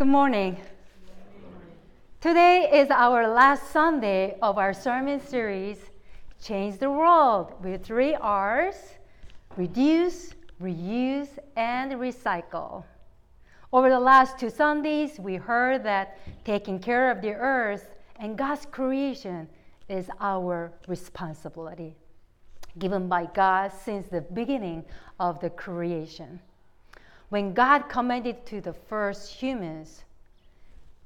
Good morning. Today is our last Sunday of our sermon series, Change the World, with three R's reduce, reuse, and recycle. Over the last two Sundays, we heard that taking care of the earth and God's creation is our responsibility, given by God since the beginning of the creation when God commanded to the first humans,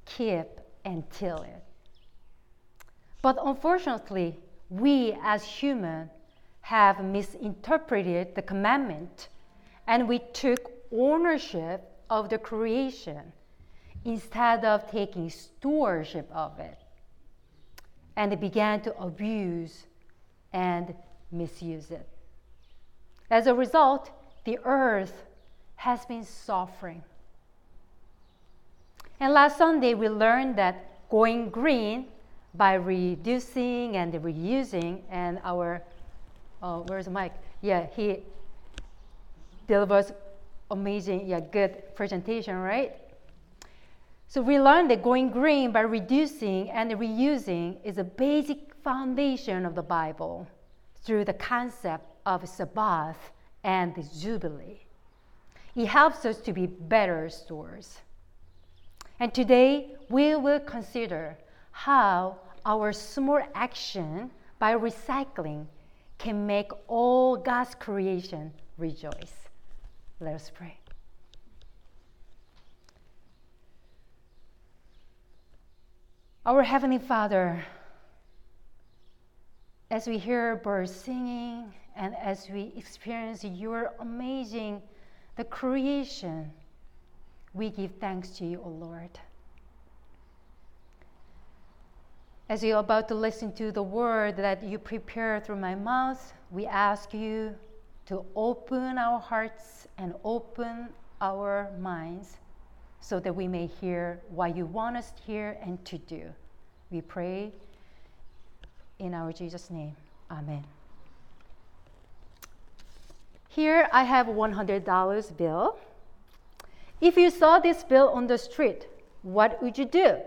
keep and till it. But unfortunately, we as humans have misinterpreted the commandment and we took ownership of the creation instead of taking stewardship of it and began to abuse and misuse it. As a result, the earth has been suffering. And last Sunday, we learned that going green by reducing and reusing, and our, uh, oh, where's Mike? Yeah, he delivers amazing, yeah, good presentation, right? So we learned that going green by reducing and reusing is a basic foundation of the Bible through the concept of Sabbath and the Jubilee. It helps us to be better stewards. And today we will consider how our small action by recycling can make all God's creation rejoice. Let us pray. Our Heavenly Father, as we hear birds singing and as we experience your amazing the creation, we give thanks to you, O Lord. As you're about to listen to the word that you prepare through my mouth, we ask you to open our hearts and open our minds so that we may hear what you want us to hear and to do. We pray in our Jesus' name. Amen. Here I have $100 bill. If you saw this bill on the street, what would you do?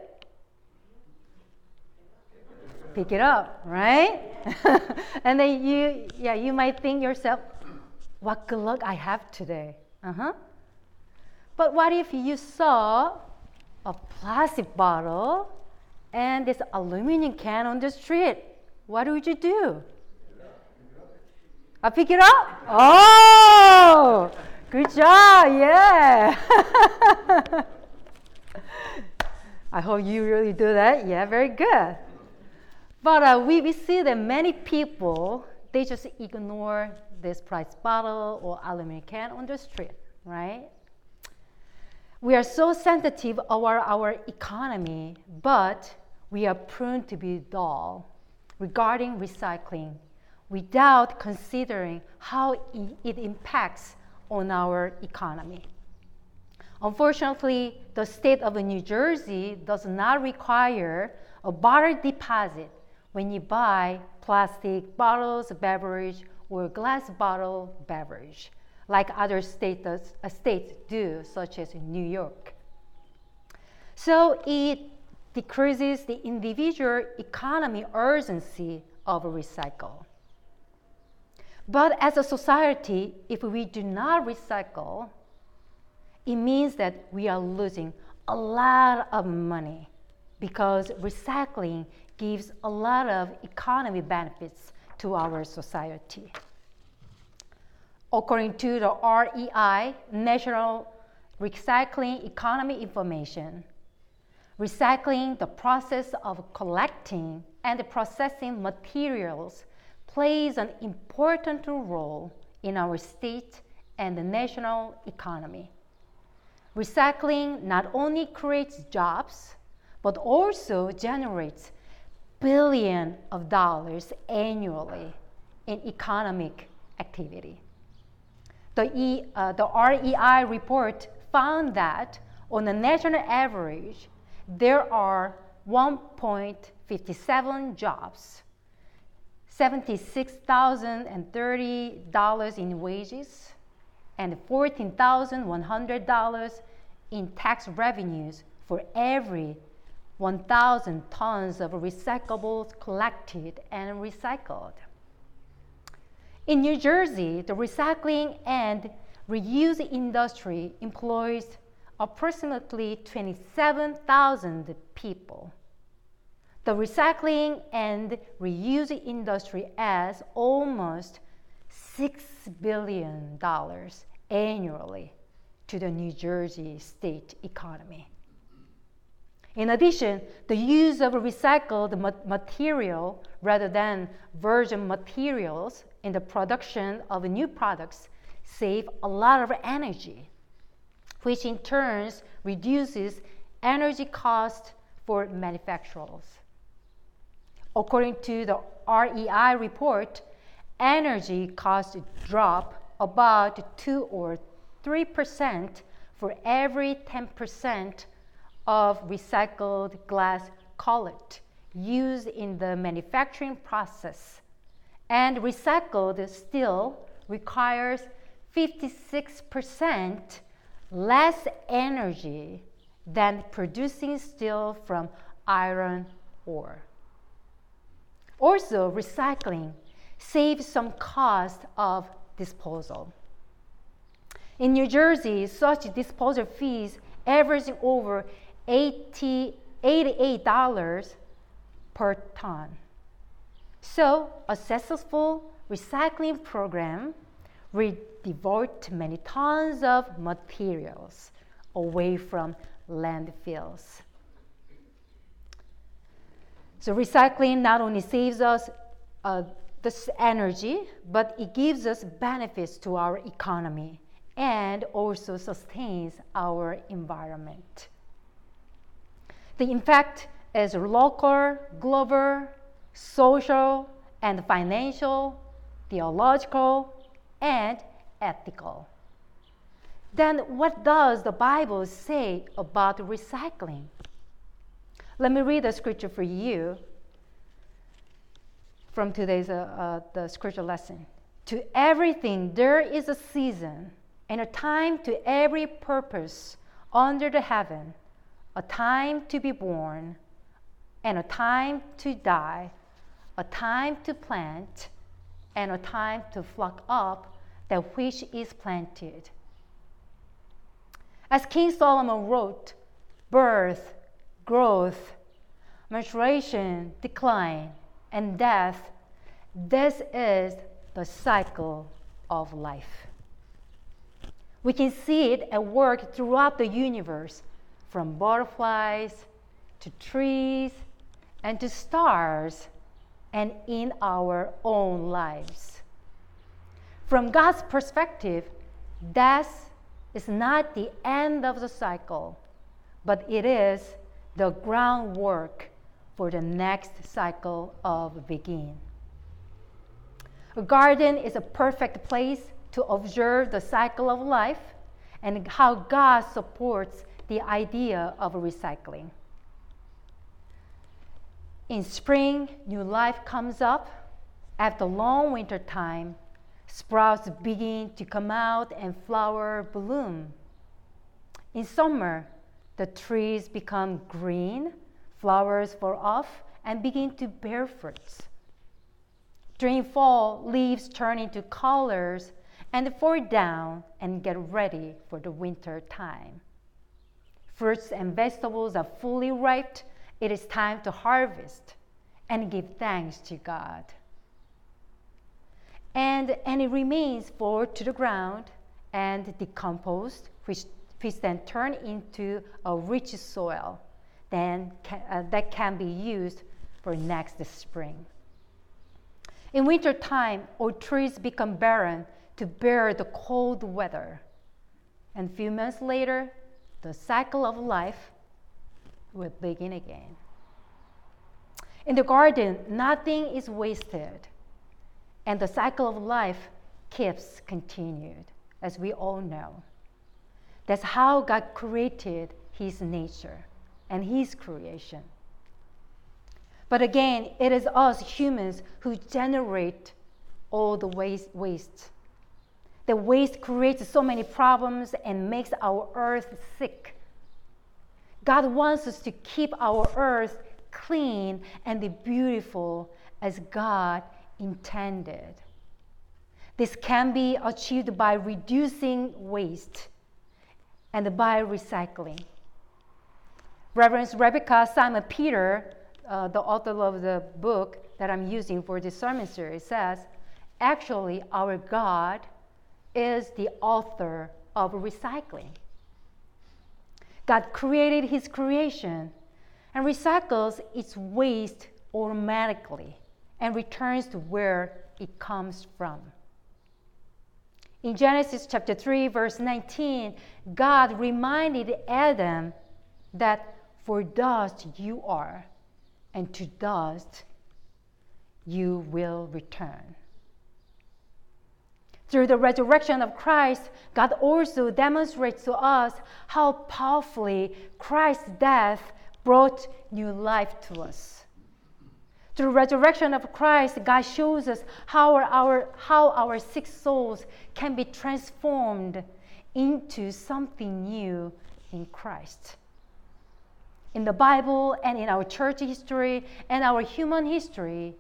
Pick it up, right? and then you, yeah, you might think yourself, what good luck I have today. Uh-huh. But what if you saw a plastic bottle and this aluminum can on the street? What would you do? I pick it up? Oh, good job. Yeah. I hope you really do that. Yeah, very good. But uh, we, we see that many people, they just ignore this price bottle or aluminum can on the street, right? We are so sensitive about our economy, but we are prone to be dull regarding recycling without considering how it impacts on our economy. Unfortunately, the state of New Jersey does not require a bottle deposit when you buy plastic bottles, beverage, or glass bottle beverage, like other states, uh, states do, such as New York. So it decreases the individual economy urgency of recycle. But as a society, if we do not recycle, it means that we are losing a lot of money because recycling gives a lot of economy benefits to our society. According to the REI, National Recycling Economy Information, recycling the process of collecting and processing materials plays an important role in our state and the national economy. Recycling not only creates jobs, but also generates billions of dollars annually in economic activity. The, e, uh, the REI report found that on a national average, there are 1.57 jobs $76,030 in wages and $14,100 in tax revenues for every 1,000 tons of recyclables collected and recycled. In New Jersey, the recycling and reuse industry employs approximately 27,000 people. The recycling and reuse industry adds almost $6 billion annually to the New Jersey state economy. In addition, the use of recycled material rather than virgin materials in the production of new products save a lot of energy, which in turn reduces energy cost for manufacturers. According to the REI report, energy costs drop about 2 or 3% for every 10% of recycled glass cullet used in the manufacturing process. And recycled steel requires 56% less energy than producing steel from iron ore. Also, recycling saves some cost of disposal. In New Jersey, such disposal fees averaging over 80, $88 per ton. So, a successful recycling program will divert many tons of materials away from landfills. So, recycling not only saves us uh, this energy, but it gives us benefits to our economy and also sustains our environment. The impact is local, global, social, and financial, theological, and ethical. Then, what does the Bible say about recycling? Let me read the scripture for you from today's uh, uh, the scripture lesson. To everything there is a season and a time to every purpose under the heaven a time to be born, and a time to die, a time to plant, and a time to pluck up that which is planted. As King Solomon wrote, birth, growth, maturation, decline, and death, this is the cycle of life. We can see it at work throughout the universe from butterflies to trees and to stars and in our own lives. From God's perspective, death is not the end of the cycle, but it is the groundwork for the next cycle of begin. A garden is a perfect place to observe the cycle of life and how God supports the idea of recycling. In spring, new life comes up. After long winter time, sprouts begin to come out and flower bloom. In summer, the trees become green, flowers fall off, and begin to bear fruits. During fall, leaves turn into colors and fall down and get ready for the winter time fruits and vegetables are fully ripe, it is time to harvest and give thanks to God. And any remains fall to the ground and decomposed, which, which then turn into a rich soil then can, uh, that can be used for next spring. In winter time, all trees become barren to bear the cold weather. And a few months later, the cycle of life will begin again. In the garden, nothing is wasted, and the cycle of life keeps continued, as we all know. That's how God created His nature and His creation. But again, it is us humans who generate all the waste. waste. The waste creates so many problems and makes our earth sick. God wants us to keep our earth clean and beautiful as God intended. This can be achieved by reducing waste and by recycling. Reverend Rebekah Simon Peter, uh, the author of the book that I'm using for this sermon series, says actually, our God is the author of recycling. God created His creation and recycles its waste automatically and returns to where it comes from. In Genesis chapter 3, verse 19, God reminded Adam that for dust you are, and to dust you will return. Through the resurrection of Christ, God also demonstrates to us how powerfully Christ's death brought new life to us. Through the resurrection of Christ, God shows us how our, how our sick souls can be transformed into something new in Christ. In the Bible and in our church history and our human history,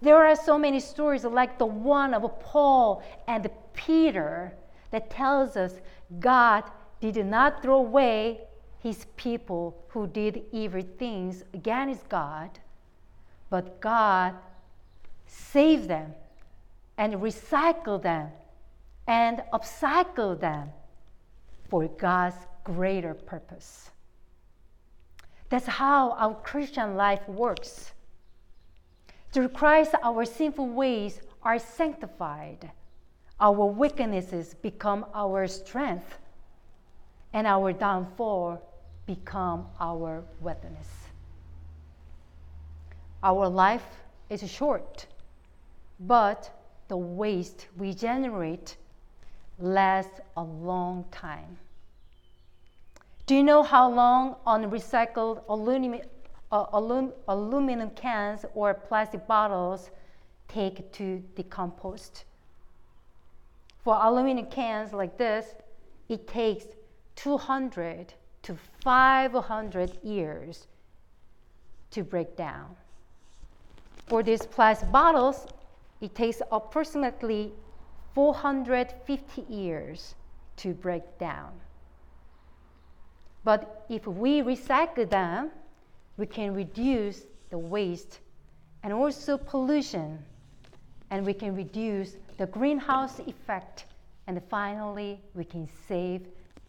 there are so many stories like the one of Paul and Peter that tells us God did not throw away his people who did evil things against God, but God saved them and recycled them and upcycled them for God's greater purpose. That's how our Christian life works. Through Christ, our sinful ways are sanctified. Our weaknesses become our strength, and our downfall become our witness. Our life is short, but the waste we generate lasts a long time. Do you know how long unrecycled aluminum, uh, alum, aluminum cans or plastic bottles take to decompose. For aluminum cans like this, it takes 200 to 500 years to break down. For these plastic bottles, it takes approximately 450 years to break down. But if we recycle them, we can reduce the waste and also pollution, and we can reduce the greenhouse effect, and finally, we can save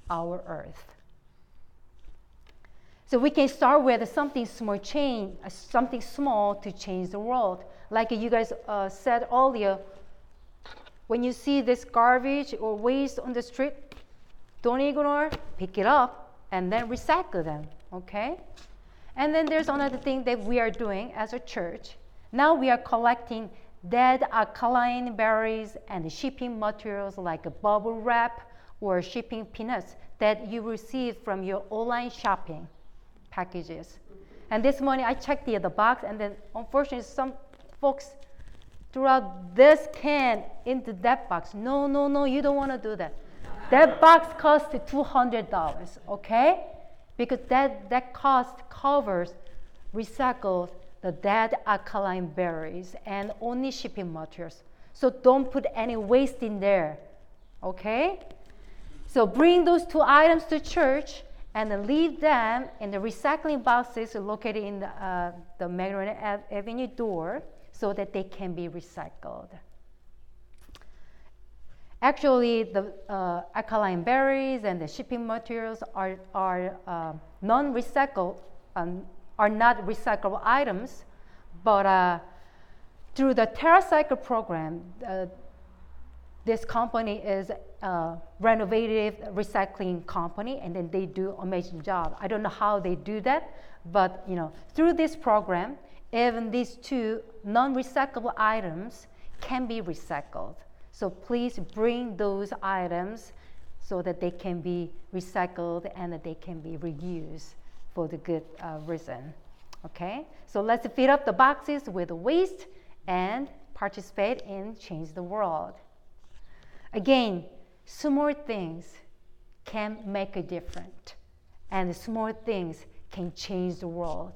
our earth. So we can start with something small change, uh, something small to change the world. Like you guys uh, said earlier, when you see this garbage or waste on the street, don't ignore, pick it up, and then recycle them. Okay? And then there's another thing that we are doing as a church. Now we are collecting dead alkaline batteries and shipping materials like bubble wrap or shipping peanuts that you receive from your online shopping packages. And this morning I checked the, the box, and then unfortunately, some folks threw out this can into that box. No, no, no, you don't want to do that. That box cost $200, okay? because that, that cost covers recycled the dead alkaline batteries and only shipping materials. So don't put any waste in there. Okay? So bring those two items to church and leave them in the recycling boxes located in the, uh, the Magdalene Avenue door so that they can be recycled. Actually, the uh, alkaline batteries and the shipping materials are, are uh, non-recycled, um, are not recyclable items, but uh, through the TerraCycle program, uh, this company is a renovative recycling company, and then they do amazing job. I don't know how they do that, but you know, through this program, even these two non-recyclable items can be recycled. So please bring those items so that they can be recycled and that they can be reused for the good uh, reason. Okay? So let's fill up the boxes with waste and participate in change the world. Again, small things can make a difference. and small things can change the world.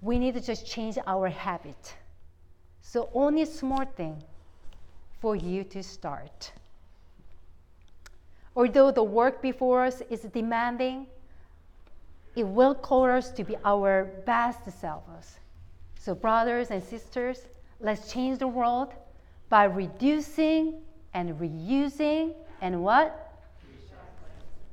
We need to just change our habit. So only small thing for you to start. Although the work before us is demanding, it will call us to be our best selves. So, brothers and sisters, let's change the world by reducing and reusing and what?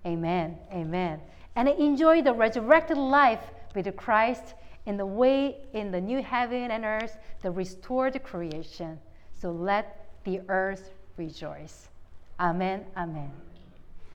Amen. Amen. And enjoy the resurrected life with Christ in the way in the new heaven and earth, the restored creation. So let the earth rejoice. Amen. Amen.